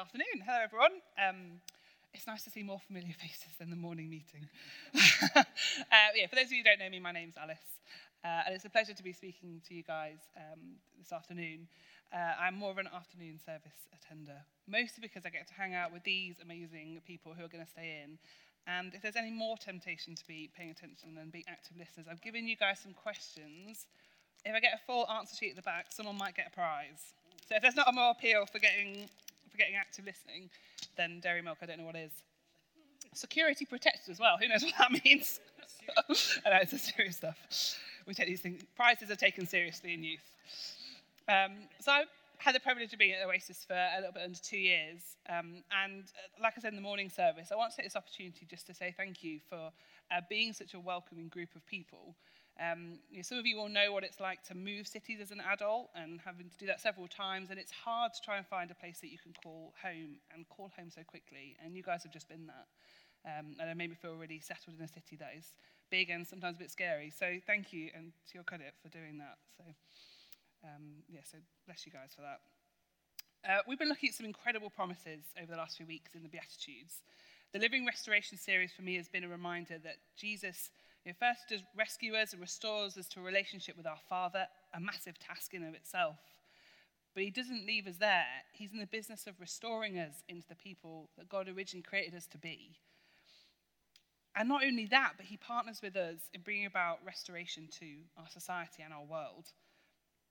afternoon. Hello, everyone. Um, it's nice to see more familiar faces than the morning meeting. uh, yeah, for those of you who don't know me, my name's Alice, uh, and it's a pleasure to be speaking to you guys um, this afternoon. Uh, I'm more of an afternoon service attender, mostly because I get to hang out with these amazing people who are going to stay in. And if there's any more temptation to be paying attention and be active listeners, I've given you guys some questions. If I get a full answer sheet at the back, someone might get a prize. So if there's not a more appeal for getting, for getting active listening, then dairy milk, I don't know what is. Security protected as well. Who knows what that means? I know, it's a serious stuff. We take these things, prizes are taken seriously in youth. Um, so I had the privilege of being at Oasis for a little bit under two years. Um, and uh, like I said in the morning service, I want to take this opportunity just to say thank you for uh, being such a welcoming group of people. Um, you know, some of you will know what it's like to move cities as an adult and having to do that several times, and it's hard to try and find a place that you can call home and call home so quickly. And you guys have just been that. Um, and it made me feel really settled in a city that is big and sometimes a bit scary. So thank you, and to your credit for doing that. So um, yeah, so bless you guys for that. Uh, we've been looking at some incredible promises over the last few weeks in the Beatitudes. The Living Restoration series for me has been a reminder that Jesus you know, first does rescue us and restores us to a relationship with our Father, a massive task in of itself. But he doesn't leave us there. He's in the business of restoring us into the people that God originally created us to be. And not only that, but he partners with us in bringing about restoration to our society and our world.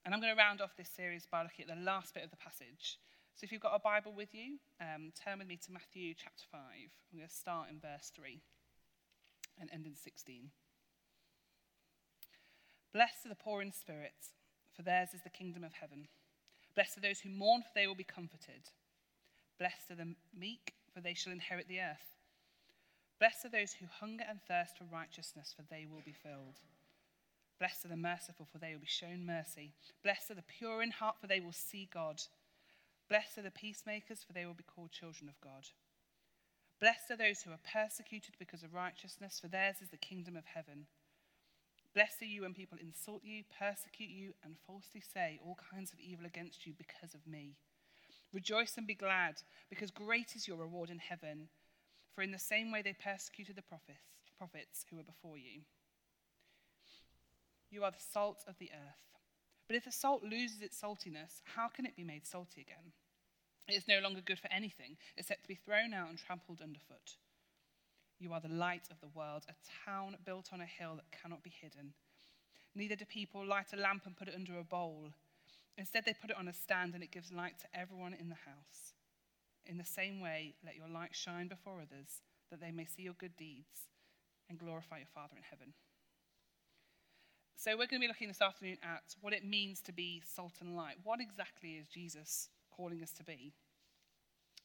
And I'm going to round off this series by looking at the last bit of the passage. So if you've got a Bible with you, um, turn with me to Matthew chapter 5. I'm going to start in verse 3 and end in 16. Blessed are the poor in spirit, for theirs is the kingdom of heaven. Blessed are those who mourn, for they will be comforted. Blessed are the meek, for they shall inherit the earth. Blessed are those who hunger and thirst for righteousness, for they will be filled. Blessed are the merciful, for they will be shown mercy. Blessed are the pure in heart, for they will see God. Blessed are the peacemakers, for they will be called children of God. Blessed are those who are persecuted because of righteousness, for theirs is the kingdom of heaven. Blessed are you when people insult you, persecute you, and falsely say all kinds of evil against you because of me. Rejoice and be glad, because great is your reward in heaven. For in the same way they persecuted the prophets, prophets who were before you. You are the salt of the earth. But if the salt loses its saltiness, how can it be made salty again? It is no longer good for anything except to be thrown out and trampled underfoot. You are the light of the world, a town built on a hill that cannot be hidden. Neither do people light a lamp and put it under a bowl. Instead, they put it on a stand and it gives light to everyone in the house. In the same way, let your light shine before others, that they may see your good deeds and glorify your Father in heaven. So, we're going to be looking this afternoon at what it means to be salt and light. What exactly is Jesus calling us to be.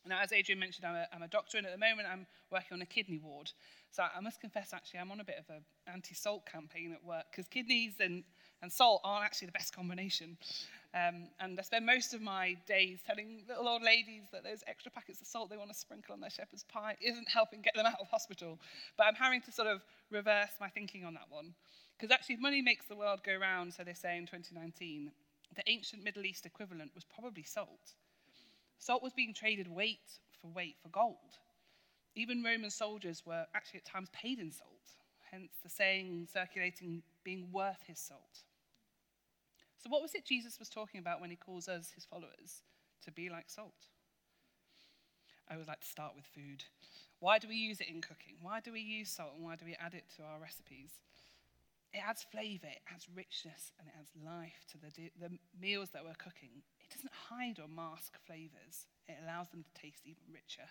Now, as Adrian mentioned, I'm a, I'm a doctor, and at the moment I'm working on a kidney ward. So I must confess, actually, I'm on a bit of an anti-salt campaign at work because kidneys and, and salt aren't actually the best combination. Um, and I spend most of my days telling little old ladies that those extra packets of salt they want to sprinkle on their shepherd's pie isn't helping get them out of hospital. But I'm having to sort of reverse my thinking on that one. Because actually, money makes the world go round, so they say in 2019, the ancient Middle East equivalent was probably salt. Salt was being traded weight for weight for gold. Even Roman soldiers were actually at times paid in salt, hence the saying circulating being worth his salt. So, what was it Jesus was talking about when he calls us, his followers, to be like salt? I always like to start with food. Why do we use it in cooking? Why do we use salt and why do we add it to our recipes? It adds flavour, it adds richness, and it adds life to the, the meals that we're cooking doesn't hide or mask flavors, it allows them to taste even richer.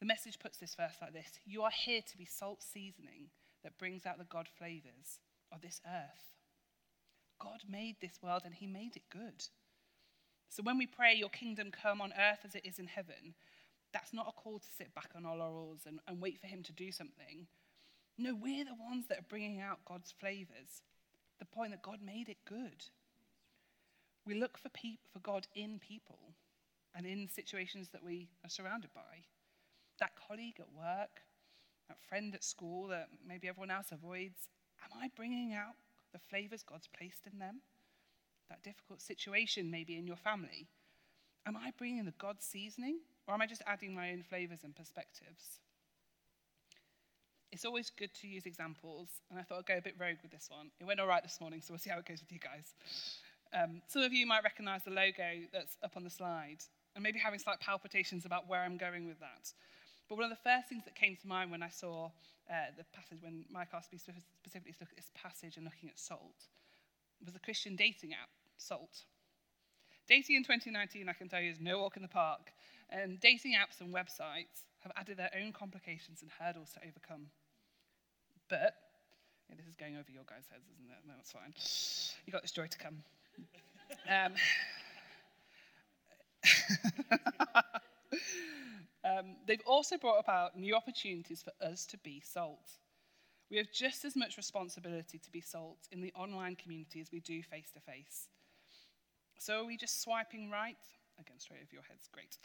The message puts this verse like this You are here to be salt seasoning that brings out the God flavors of this earth. God made this world and he made it good. So when we pray, Your kingdom come on earth as it is in heaven, that's not a call to sit back on our laurels and, and wait for him to do something. No, we're the ones that are bringing out God's flavors. The point that God made it good. We look for, for God in people and in situations that we are surrounded by. That colleague at work, that friend at school that maybe everyone else avoids, am I bringing out the flavors God's placed in them? That difficult situation maybe in your family, Am I bringing the God seasoning, or am I just adding my own flavors and perspectives? It's always good to use examples, and I thought I'd go a bit rogue with this one. It went all right this morning, so we'll see how it goes with you guys. Um, some of you might recognize the logo that's up on the slide, and maybe having slight palpitations about where I'm going with that. But one of the first things that came to mind when I saw uh, the passage, when Mike asked me specifically to look at this passage and looking at salt, was the Christian dating app, Salt. Dating in 2019, I can tell you, is no walk in the park. And dating apps and websites have added their own complications and hurdles to overcome. But, yeah, this is going over your guys' heads, isn't it? No, it's fine. You've got this joy to come. Um, um, they've also brought about new opportunities for us to be salt. We have just as much responsibility to be salt in the online community as we do face to face. So are we just swiping right? Again, straight over your heads, great.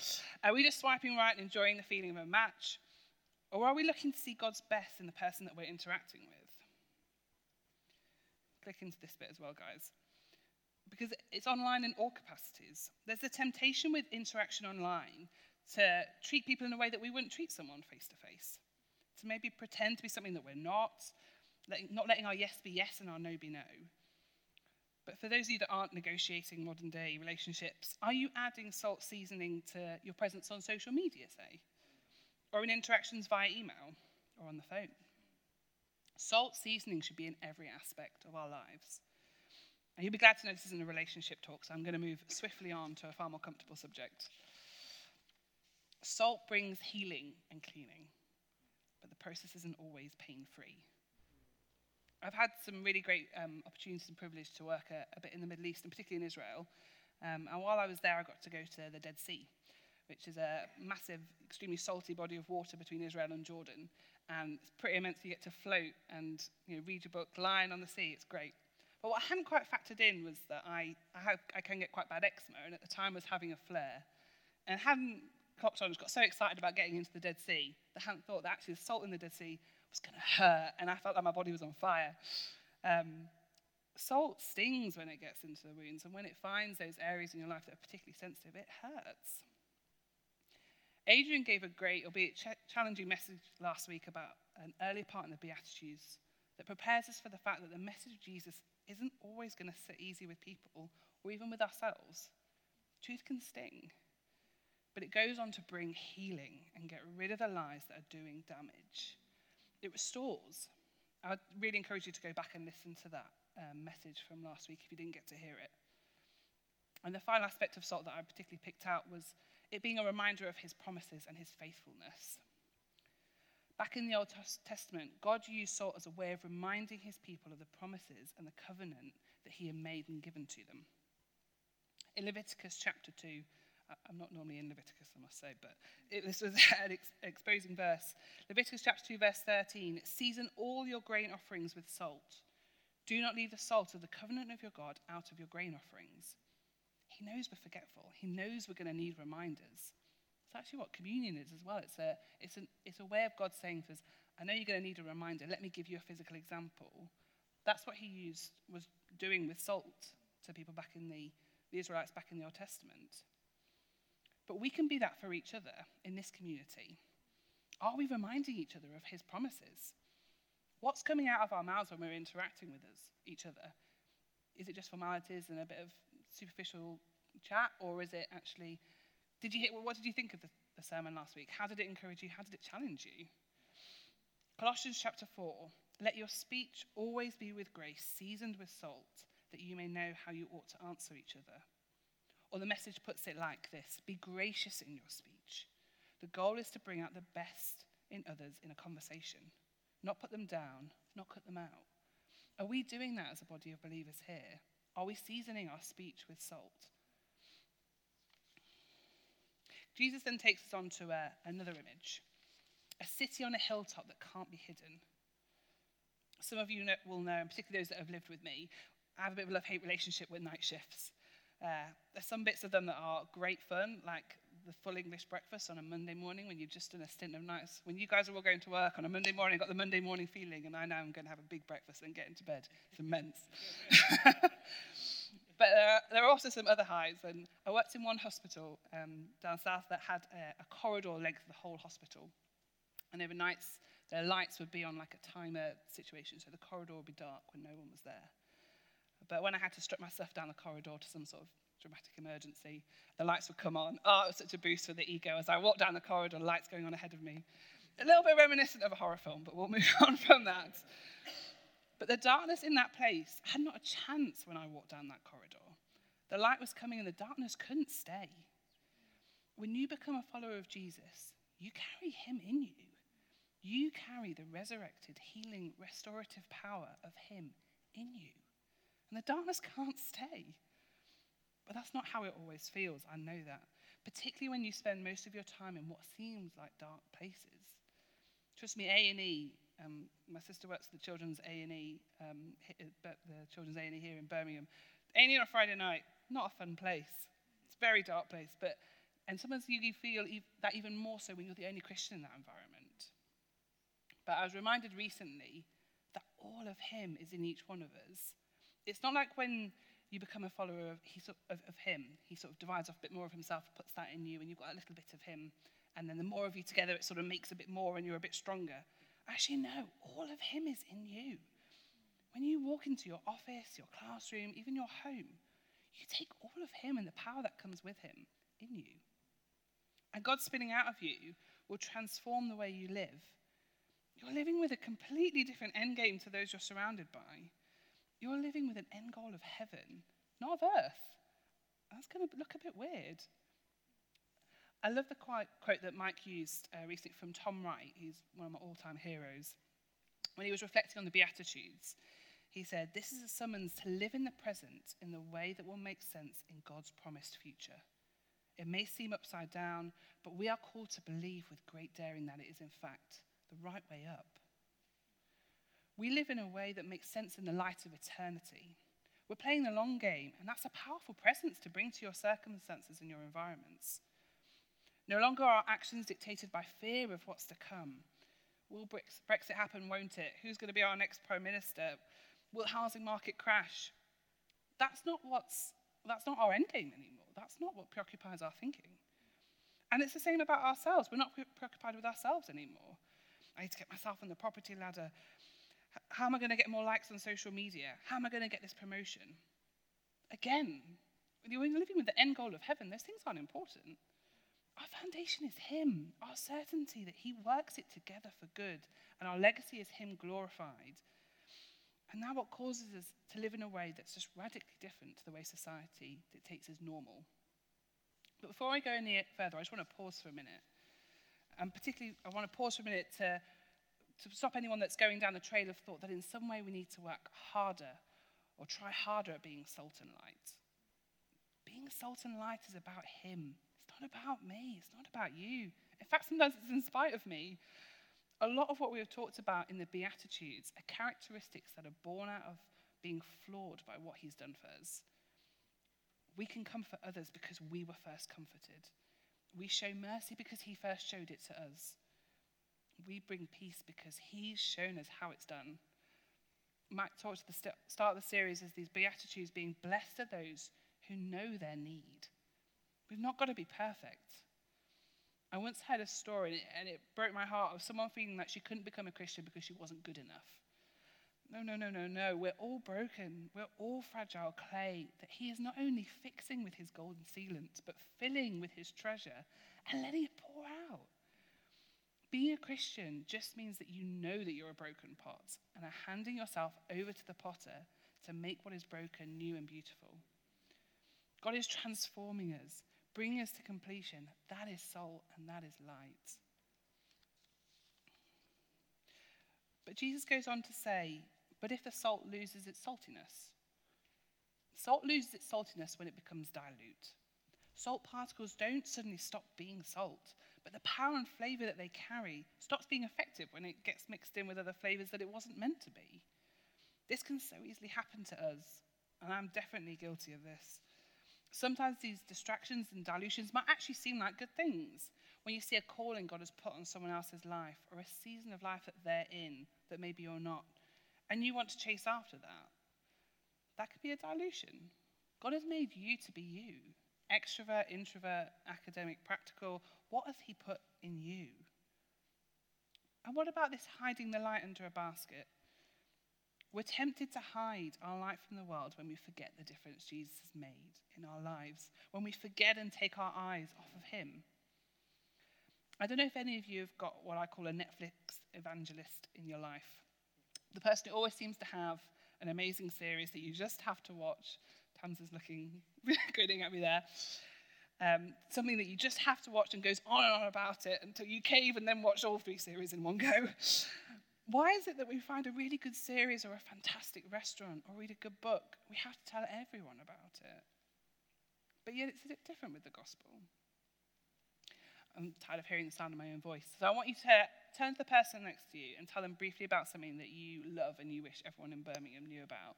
Are we just swiping right and enjoying the feeling of a match? Or are we looking to see God's best in the person that we're interacting with? Click into this bit as well, guys. Because it's online in all capacities. There's a temptation with interaction online to treat people in a way that we wouldn't treat someone face to face to maybe pretend to be something that we're not, not letting our yes be yes and our no be no. But for those of you that aren't negotiating modern day relationships, are you adding salt seasoning to your presence on social media, say? Or in interactions via email or on the phone? Salt seasoning should be in every aspect of our lives. And you'll be glad to know this isn't a relationship talk, so I'm going to move swiftly on to a far more comfortable subject. Salt brings healing and cleaning but the process isn't always pain free. I've had some really great um, opportunities and privilege to work a, a, bit in the Middle East, and particularly in Israel. Um, and while I was there, I got to go to the Dead Sea, which is a massive, extremely salty body of water between Israel and Jordan. And it's pretty immense. You get to float and you know, read your book, lying on the sea. It's great. But what I hadn't quite factored in was that I, I, have, I can get quite bad eczema, and at the time was having a flare. And hadn't clocked on, got so excited about getting into the Dead Sea that I hadn't thought that actually the salt in the Dead Sea was going to hurt, and I felt like my body was on fire. Um, salt stings when it gets into the wounds, and when it finds those areas in your life that are particularly sensitive, it hurts. Adrian gave a great, albeit ch- challenging message last week about an early part in the Beatitudes that prepares us for the fact that the message of Jesus isn't always going to sit easy with people or even with ourselves. Truth can sting. But it goes on to bring healing and get rid of the lies that are doing damage. It restores. I would really encourage you to go back and listen to that um, message from last week if you didn't get to hear it. And the final aspect of salt that I particularly picked out was it being a reminder of his promises and his faithfulness. Back in the Old Testament, God used salt as a way of reminding his people of the promises and the covenant that he had made and given to them. In Leviticus chapter 2, I'm not normally in Leviticus, I must say, but it, this was an ex- exposing verse. Leviticus chapter 2, verse 13 Season all your grain offerings with salt. Do not leave the salt of the covenant of your God out of your grain offerings. He knows we're forgetful, He knows we're going to need reminders. Actually what communion is as well. It's a, it's, an, it's a way of God saying to us, I know you're going to need a reminder. Let me give you a physical example. That's what he used, was doing with salt to people back in the, the Israelites back in the Old Testament. But we can be that for each other in this community. Are we reminding each other of his promises? What's coming out of our mouths when we're interacting with us, each other? Is it just formalities and a bit of superficial chat, or is it actually, did you, hear? what did you think of the, the sermon last week? How did it encourage you? How did it challenge you? Colossians chapter 4 Let your speech always be with grace, seasoned with salt, that you may know how you ought to answer each other. Or the message puts it like this Be gracious in your speech. The goal is to bring out the best in others in a conversation, not put them down, not cut them out. Are we doing that as a body of believers here? Are we seasoning our speech with salt? Jesus then takes us on to a, another image a city on a hilltop that can't be hidden. Some of you know, will know, and particularly those that have lived with me, I have a bit of a love hate relationship with night shifts. Uh, there's some bits of them that are great fun, like the full English breakfast on a Monday morning when you've just done a stint of nights. When you guys are all going to work on a Monday morning, got the Monday morning feeling, and I know I'm going to have a big breakfast and get into bed. It's immense. But uh, there are also some other highs. And I worked in one hospital um, down south that had a, a corridor length of the whole hospital. And overnights, their lights would be on like a timer situation, so the corridor would be dark when no one was there. But when I had to strip myself down the corridor to some sort of dramatic emergency, the lights would come on. Oh, it was such a boost for the ego as I walked down the corridor, lights going on ahead of me. A little bit reminiscent of a horror film, but we'll move on from that. But the darkness in that place had not a chance when I walked down that corridor. The light was coming and the darkness couldn't stay. When you become a follower of Jesus, you carry him in you. You carry the resurrected, healing, restorative power of him in you. And the darkness can't stay. But that's not how it always feels. I know that. Particularly when you spend most of your time in what seems like dark places. Trust me, A&E, um, my sister works at the children's A&E, um, the children's A&E here in Birmingham. A&E on a Friday night, not a fun place. It's a very dark place. But, and sometimes you feel that even more so when you're the only Christian in that environment. But I was reminded recently that all of him is in each one of us. It's not like when you become a follower of, he sort of, of him, he sort of divides off a bit more of himself, puts that in you, and you've got a little bit of him. And then the more of you together, it sort of makes a bit more and you're a bit stronger. Actually, no, all of him is in you. When you walk into your office, your classroom, even your home, you take all of him and the power that comes with him in you. And God spinning out of you will transform the way you live. You're living with a completely different end game to those you're surrounded by. You're living with an end goal of heaven, not of earth. That's going to look a bit weird. I love the quote that Mike used uh, recently from Tom Wright. He's one of my all time heroes. When he was reflecting on the Beatitudes, he said, This is a summons to live in the present in the way that will make sense in God's promised future. It may seem upside down, but we are called to believe with great daring that it is, in fact, the right way up. We live in a way that makes sense in the light of eternity. We're playing the long game, and that's a powerful presence to bring to your circumstances and your environments. No longer are actions dictated by fear of what's to come. Will Brexit happen, won't it? Who's going to be our next prime minister? Will housing market crash? That's not what's that's not our end game anymore. That's not what preoccupies our thinking. And it's the same about ourselves. We're not preoccupied with ourselves anymore. I need to get myself on the property ladder. How am I going to get more likes on social media? How am I going to get this promotion? Again, when you're living with the end goal of heaven, those things aren't important. Our foundation is Him, our certainty that He works it together for good, and our legacy is Him glorified. And now, what causes us to live in a way that's just radically different to the way society dictates as normal. But before I go any further, I just want to pause for a minute. And particularly, I want to pause for a minute to to stop anyone that's going down the trail of thought that in some way we need to work harder or try harder at being salt and light. Being salt and light is about Him. It's not about me. It's not about you. In fact, sometimes it's in spite of me. A lot of what we have talked about in the Beatitudes are characteristics that are born out of being flawed by what He's done for us. We can comfort others because we were first comforted. We show mercy because He first showed it to us we bring peace because he's shown us how it's done. Mike talked at the start of the series as these Beatitudes being blessed are those who know their need. We've not got to be perfect. I once heard a story, and it broke my heart, of someone feeling that she couldn't become a Christian because she wasn't good enough. No, no, no, no, no. We're all broken. We're all fragile clay that He is not only fixing with His golden sealant, but filling with His treasure and letting it pour out. Being a Christian just means that you know that you're a broken pot and are handing yourself over to the potter to make what is broken new and beautiful. God is transforming us, bringing us to completion. That is salt and that is light. But Jesus goes on to say, but if the salt loses its saltiness, salt loses its saltiness when it becomes dilute. Salt particles don't suddenly stop being salt but the power and flavor that they carry stops being effective when it gets mixed in with other flavors that it wasn't meant to be. This can so easily happen to us, and I'm definitely guilty of this. Sometimes these distractions and dilutions might actually seem like good things when you see a calling God has put on someone else's life or a season of life that they're in that maybe you're not, and you want to chase after that. That could be a dilution. God has made you to be you. Extrovert, introvert, academic, practical. What has He put in you? And what about this hiding the light under a basket? We're tempted to hide our light from the world when we forget the difference Jesus has made in our lives, when we forget and take our eyes off of Him. I don't know if any of you have got what I call a Netflix evangelist in your life. The person who always seems to have an amazing series that you just have to watch. Tams is looking, grinning at me there. Um, something that you just have to watch and goes on and on about it until you cave and then watch all three series in one go. Why is it that we find a really good series or a fantastic restaurant or read a good book, we have to tell everyone about it? But yet it's a bit different with the gospel. I'm tired of hearing the sound of my own voice. So I want you to turn to the person next to you and tell them briefly about something that you love and you wish everyone in Birmingham knew about.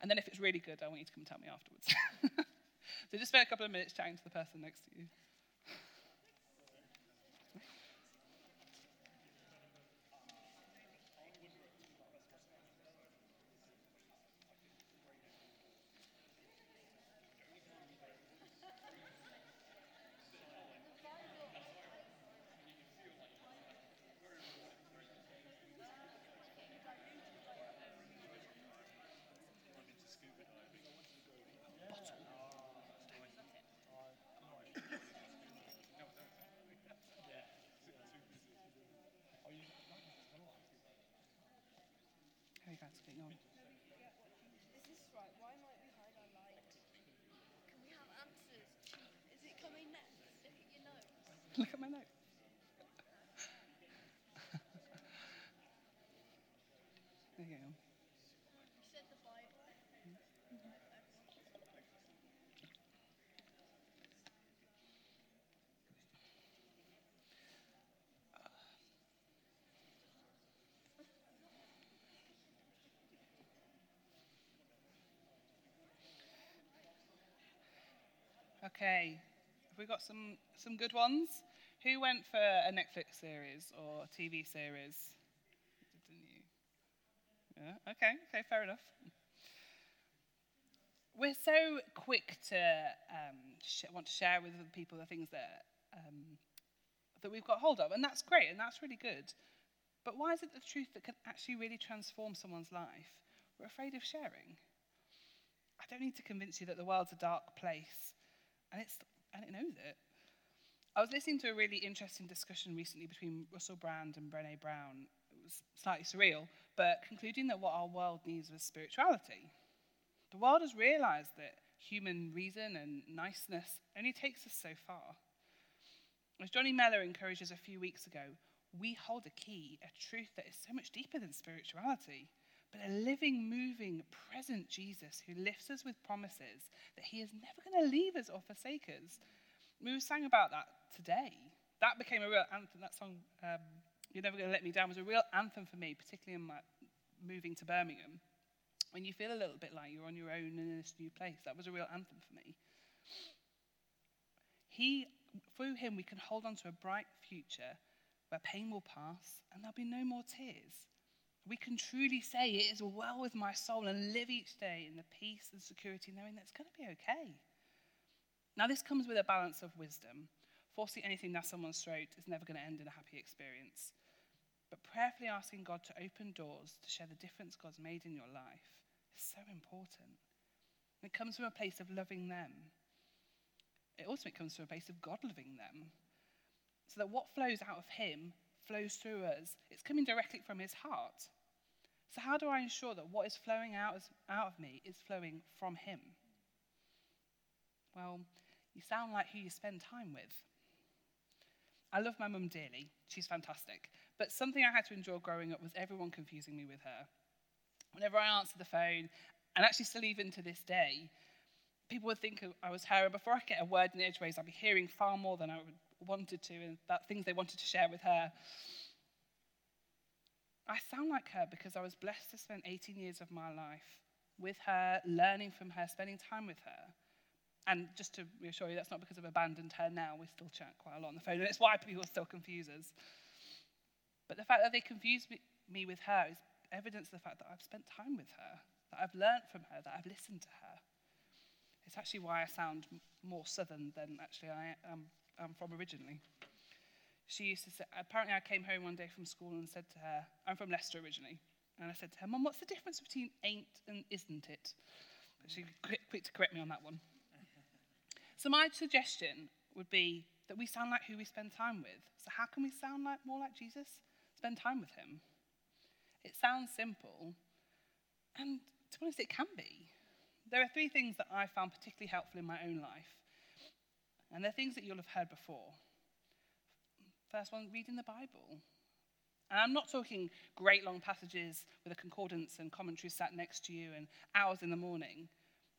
And then if it's really good, I want you to come and tell me afterwards. so just spend a couple of minutes chatting to the person next to you. That's getting on. Is this right? Why might we hide our light? Can we have answers? Is it coming next? Look at your nose. Look at my note. Okay, have we got some, some good ones? Who went for a Netflix series or a TV series? Didn't you? Yeah, okay, okay, fair enough. We're so quick to um, sh- want to share with other people the things that, um, that we've got hold of, and that's great and that's really good. But why is it the truth that can actually really transform someone's life? We're afraid of sharing. I don't need to convince you that the world's a dark place and, it's, it knows it. I was listening to a really interesting discussion recently between Russell Brand and Brene Brown. It was slightly surreal, but concluding that what our world needs was spirituality. The world has realized that human reason and niceness only takes us so far. As Johnny Meller encourages a few weeks ago, we hold a key, a truth that is so much deeper than spirituality but a living, moving, present Jesus who lifts us with promises that he is never going to leave us or forsake us. We sang about that today. That became a real anthem. That song, um, You're Never Going to Let Me Down, was a real anthem for me, particularly in my moving to Birmingham. When you feel a little bit like you're on your own in this new place, that was a real anthem for me. He, through him, we can hold on to a bright future where pain will pass and there'll be no more tears we can truly say, It is well with my soul, and live each day in the peace and security, knowing that it's going to be okay. Now, this comes with a balance of wisdom. Forcing anything down someone's throat is never going to end in a happy experience. But prayerfully asking God to open doors to share the difference God's made in your life is so important. And it comes from a place of loving them. It also comes from a place of God loving them. So that what flows out of Him flows through us. It's coming directly from His heart. So, how do I ensure that what is flowing out, out of me is flowing from Him? Well, you sound like who you spend time with. I love my mum dearly. She's fantastic. But something I had to endure growing up was everyone confusing me with her. Whenever I answered the phone, and actually still even to this day, people would think I was her. And before I get a word in the edgeways, I'd be hearing far more than I wanted to, and that things they wanted to share with her. I sound like her because I was blessed to spend 18 years of my life with her, learning from her, spending time with her. And just to reassure you, that's not because I've abandoned her now. We still chat quite a lot on the phone, and it's why people still confuse us. But the fact that they confuse me with her is evidence of the fact that I've spent time with her, that I've learned from her, that I've listened to her. It's actually why I sound more southern than actually I am I'm from originally. She used to say, apparently, I came home one day from school and said to her, I'm from Leicester originally. And I said to her, Mum, what's the difference between ain't and isn't it? But she quick, quick to correct me on that one. So, my suggestion would be that we sound like who we spend time with. So, how can we sound like more like Jesus? Spend time with him. It sounds simple, and to be honest, it can be. There are three things that I found particularly helpful in my own life, and they're things that you'll have heard before. First one, reading the Bible. And I'm not talking great long passages with a concordance and commentary sat next to you and hours in the morning.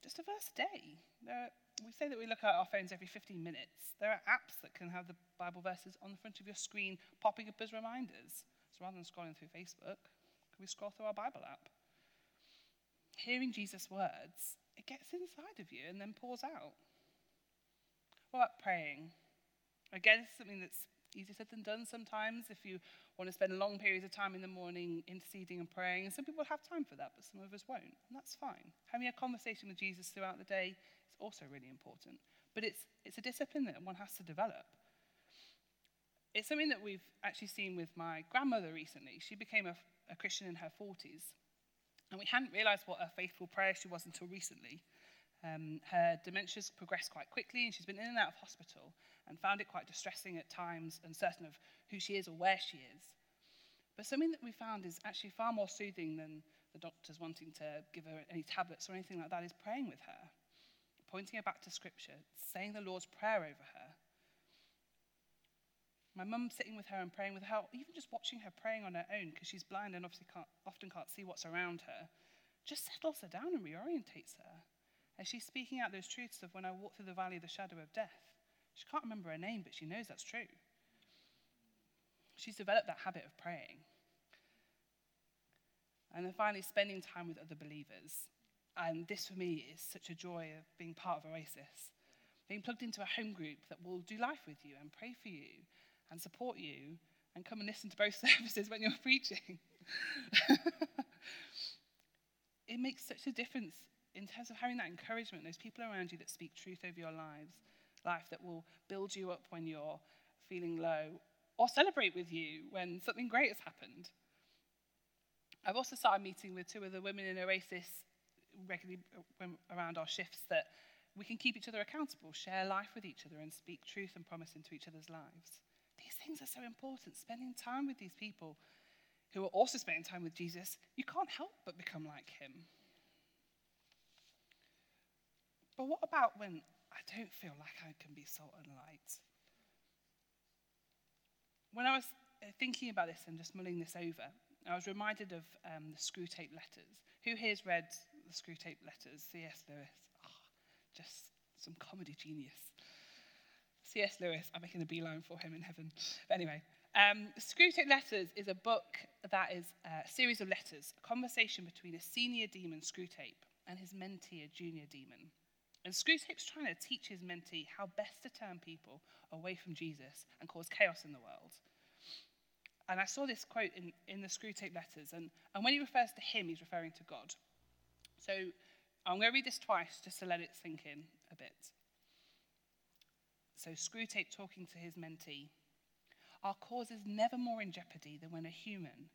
Just a verse a day. Are, we say that we look at our phones every 15 minutes. There are apps that can have the Bible verses on the front of your screen popping up as reminders. So rather than scrolling through Facebook, can we scroll through our Bible app? Hearing Jesus' words, it gets inside of you and then pours out. What about praying? Again, something that's easier said than done sometimes if you want to spend long periods of time in the morning interceding and praying. And some people have time for that, but some of us won't. And that's fine. Having a conversation with Jesus throughout the day is also really important. But it's, it's a discipline that one has to develop. It's something that we've actually seen with my grandmother recently. She became a, a Christian in her 40s. And we hadn't realized what a faithful prayer she was until recently. Um, her dementia's progressed quite quickly, and she's been in and out of hospital and found it quite distressing at times, uncertain of who she is or where she is. But something that we found is actually far more soothing than the doctors wanting to give her any tablets or anything like that is praying with her, pointing her back to Scripture, saying the Lord's Prayer over her. My mum sitting with her and praying with her, even just watching her praying on her own because she's blind and obviously can't, often can't see what's around her, just settles her down and reorientates her. As she's speaking out those truths of when I walk through the valley of the shadow of death, she can't remember her name, but she knows that's true. She's developed that habit of praying. And then finally, spending time with other believers. And this for me is such a joy of being part of Oasis. Being plugged into a home group that will do life with you and pray for you and support you and come and listen to both services when you're preaching. it makes such a difference in terms of having that encouragement, those people around you that speak truth over your lives, life that will build you up when you're feeling low, or celebrate with you when something great has happened. I've also started meeting with two of the women in Oasis regularly uh, around our shifts that we can keep each other accountable, share life with each other, and speak truth and promise into each other's lives. These things are so important. Spending time with these people who are also spending time with Jesus, you can't help but become like him. But what about when I don't feel like I can be salt and light? When I was uh, thinking about this and just mulling this over, I was reminded of um, the Screwtape Letters. Who here's read the Screwtape Letters? C.S. Lewis. Oh, just some comedy genius. C.S. Lewis, I'm making a beeline for him in heaven. But anyway, um, Screwtape Letters is a book that is a series of letters, a conversation between a senior demon, Screwtape, and his mentee, a junior demon. And Screwtape's trying to teach his mentee how best to turn people away from Jesus and cause chaos in the world. And I saw this quote in, in the Screwtape letters, and, and when he refers to him, he's referring to God. So I'm going to read this twice just to let it sink in a bit. So Screwtape talking to his mentee. Our cause is never more in jeopardy than when a human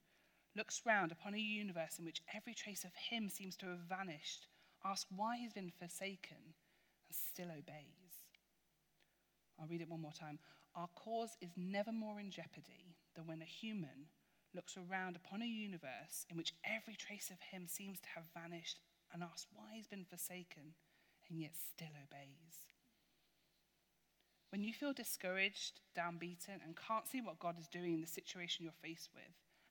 looks round upon a universe in which every trace of him seems to have vanished asks why he's been forsaken, and still obeys. I'll read it one more time. Our cause is never more in jeopardy than when a human looks around upon a universe in which every trace of him seems to have vanished and asks why he's been forsaken and yet still obeys. When you feel discouraged, downbeaten, and can't see what God is doing in the situation you're faced with,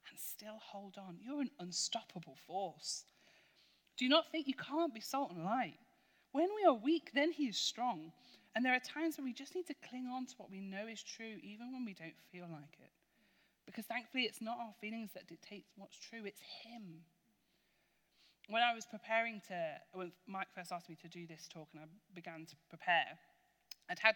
and still hold on, you're an unstoppable force. Do you not think you can't be salt and light. When we are weak, then He is strong. And there are times where we just need to cling on to what we know is true, even when we don't feel like it. Because thankfully, it's not our feelings that dictate what's true, it's Him. When I was preparing to, when Mike first asked me to do this talk and I began to prepare, I'd had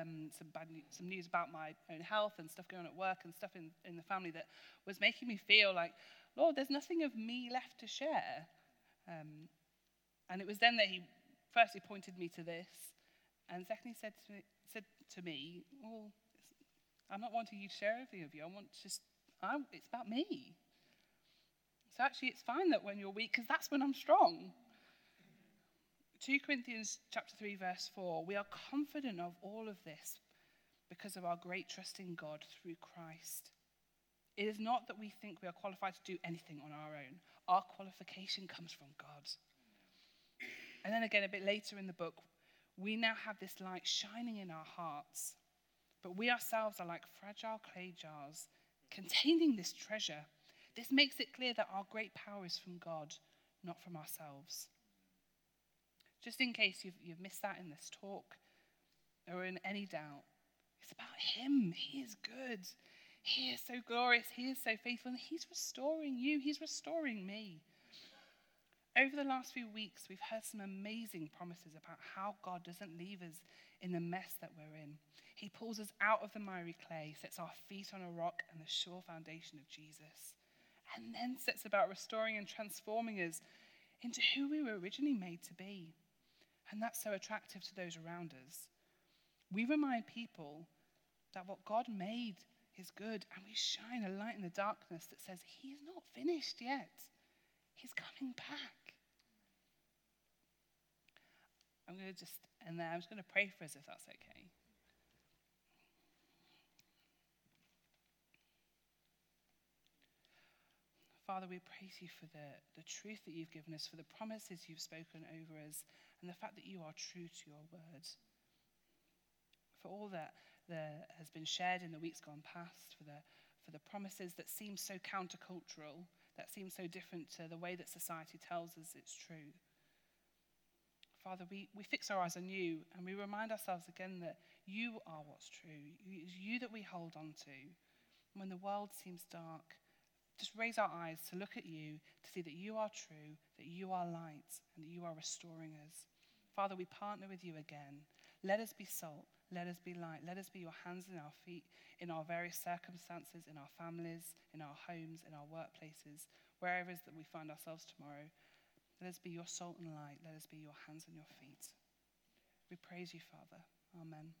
um, some bad news, some news about my own health and stuff going on at work and stuff in, in the family that was making me feel like, Lord, there's nothing of me left to share. Um, and it was then that he firstly pointed me to this, and secondly, said to me, said to me Well, I'm not wanting you to share everything of you. I want just, I, it's about me. So actually, it's fine that when you're weak, because that's when I'm strong. 2 Corinthians chapter 3 verse 4 we are confident of all of this because of our great trust in God through Christ. It is not that we think we are qualified to do anything on our own. Our qualification comes from God. And then again, a bit later in the book, we now have this light shining in our hearts. But we ourselves are like fragile clay jars containing this treasure. This makes it clear that our great power is from God, not from ourselves. Just in case you've, you've missed that in this talk or in any doubt, it's about Him. He is good. He is so glorious. He is so faithful. And He's restoring you. He's restoring me. Over the last few weeks, we've heard some amazing promises about how God doesn't leave us in the mess that we're in. He pulls us out of the miry clay, sets our feet on a rock and the sure foundation of Jesus, and then sets about restoring and transforming us into who we were originally made to be. And that's so attractive to those around us. We remind people that what God made is good, and we shine a light in the darkness that says, He's not finished yet. He's coming back. I'm going to just, and then I'm just going to pray for us if that's okay. Father, we praise you for the, the truth that you've given us, for the promises you've spoken over us, and the fact that you are true to your word. For all that, that has been shared in the weeks gone past, for the, for the promises that seem so countercultural, that seem so different to the way that society tells us it's true. Father, we, we fix our eyes on you and we remind ourselves again that you are what's true. It's you that we hold on to. When the world seems dark, just raise our eyes to look at you, to see that you are true, that you are light, and that you are restoring us. Father, we partner with you again. Let us be salt. Let us be light. Let us be your hands and our feet in our various circumstances, in our families, in our homes, in our workplaces, wherever it is that we find ourselves tomorrow. Let us be your salt and light. Let us be your hands and your feet. We praise you, Father. Amen.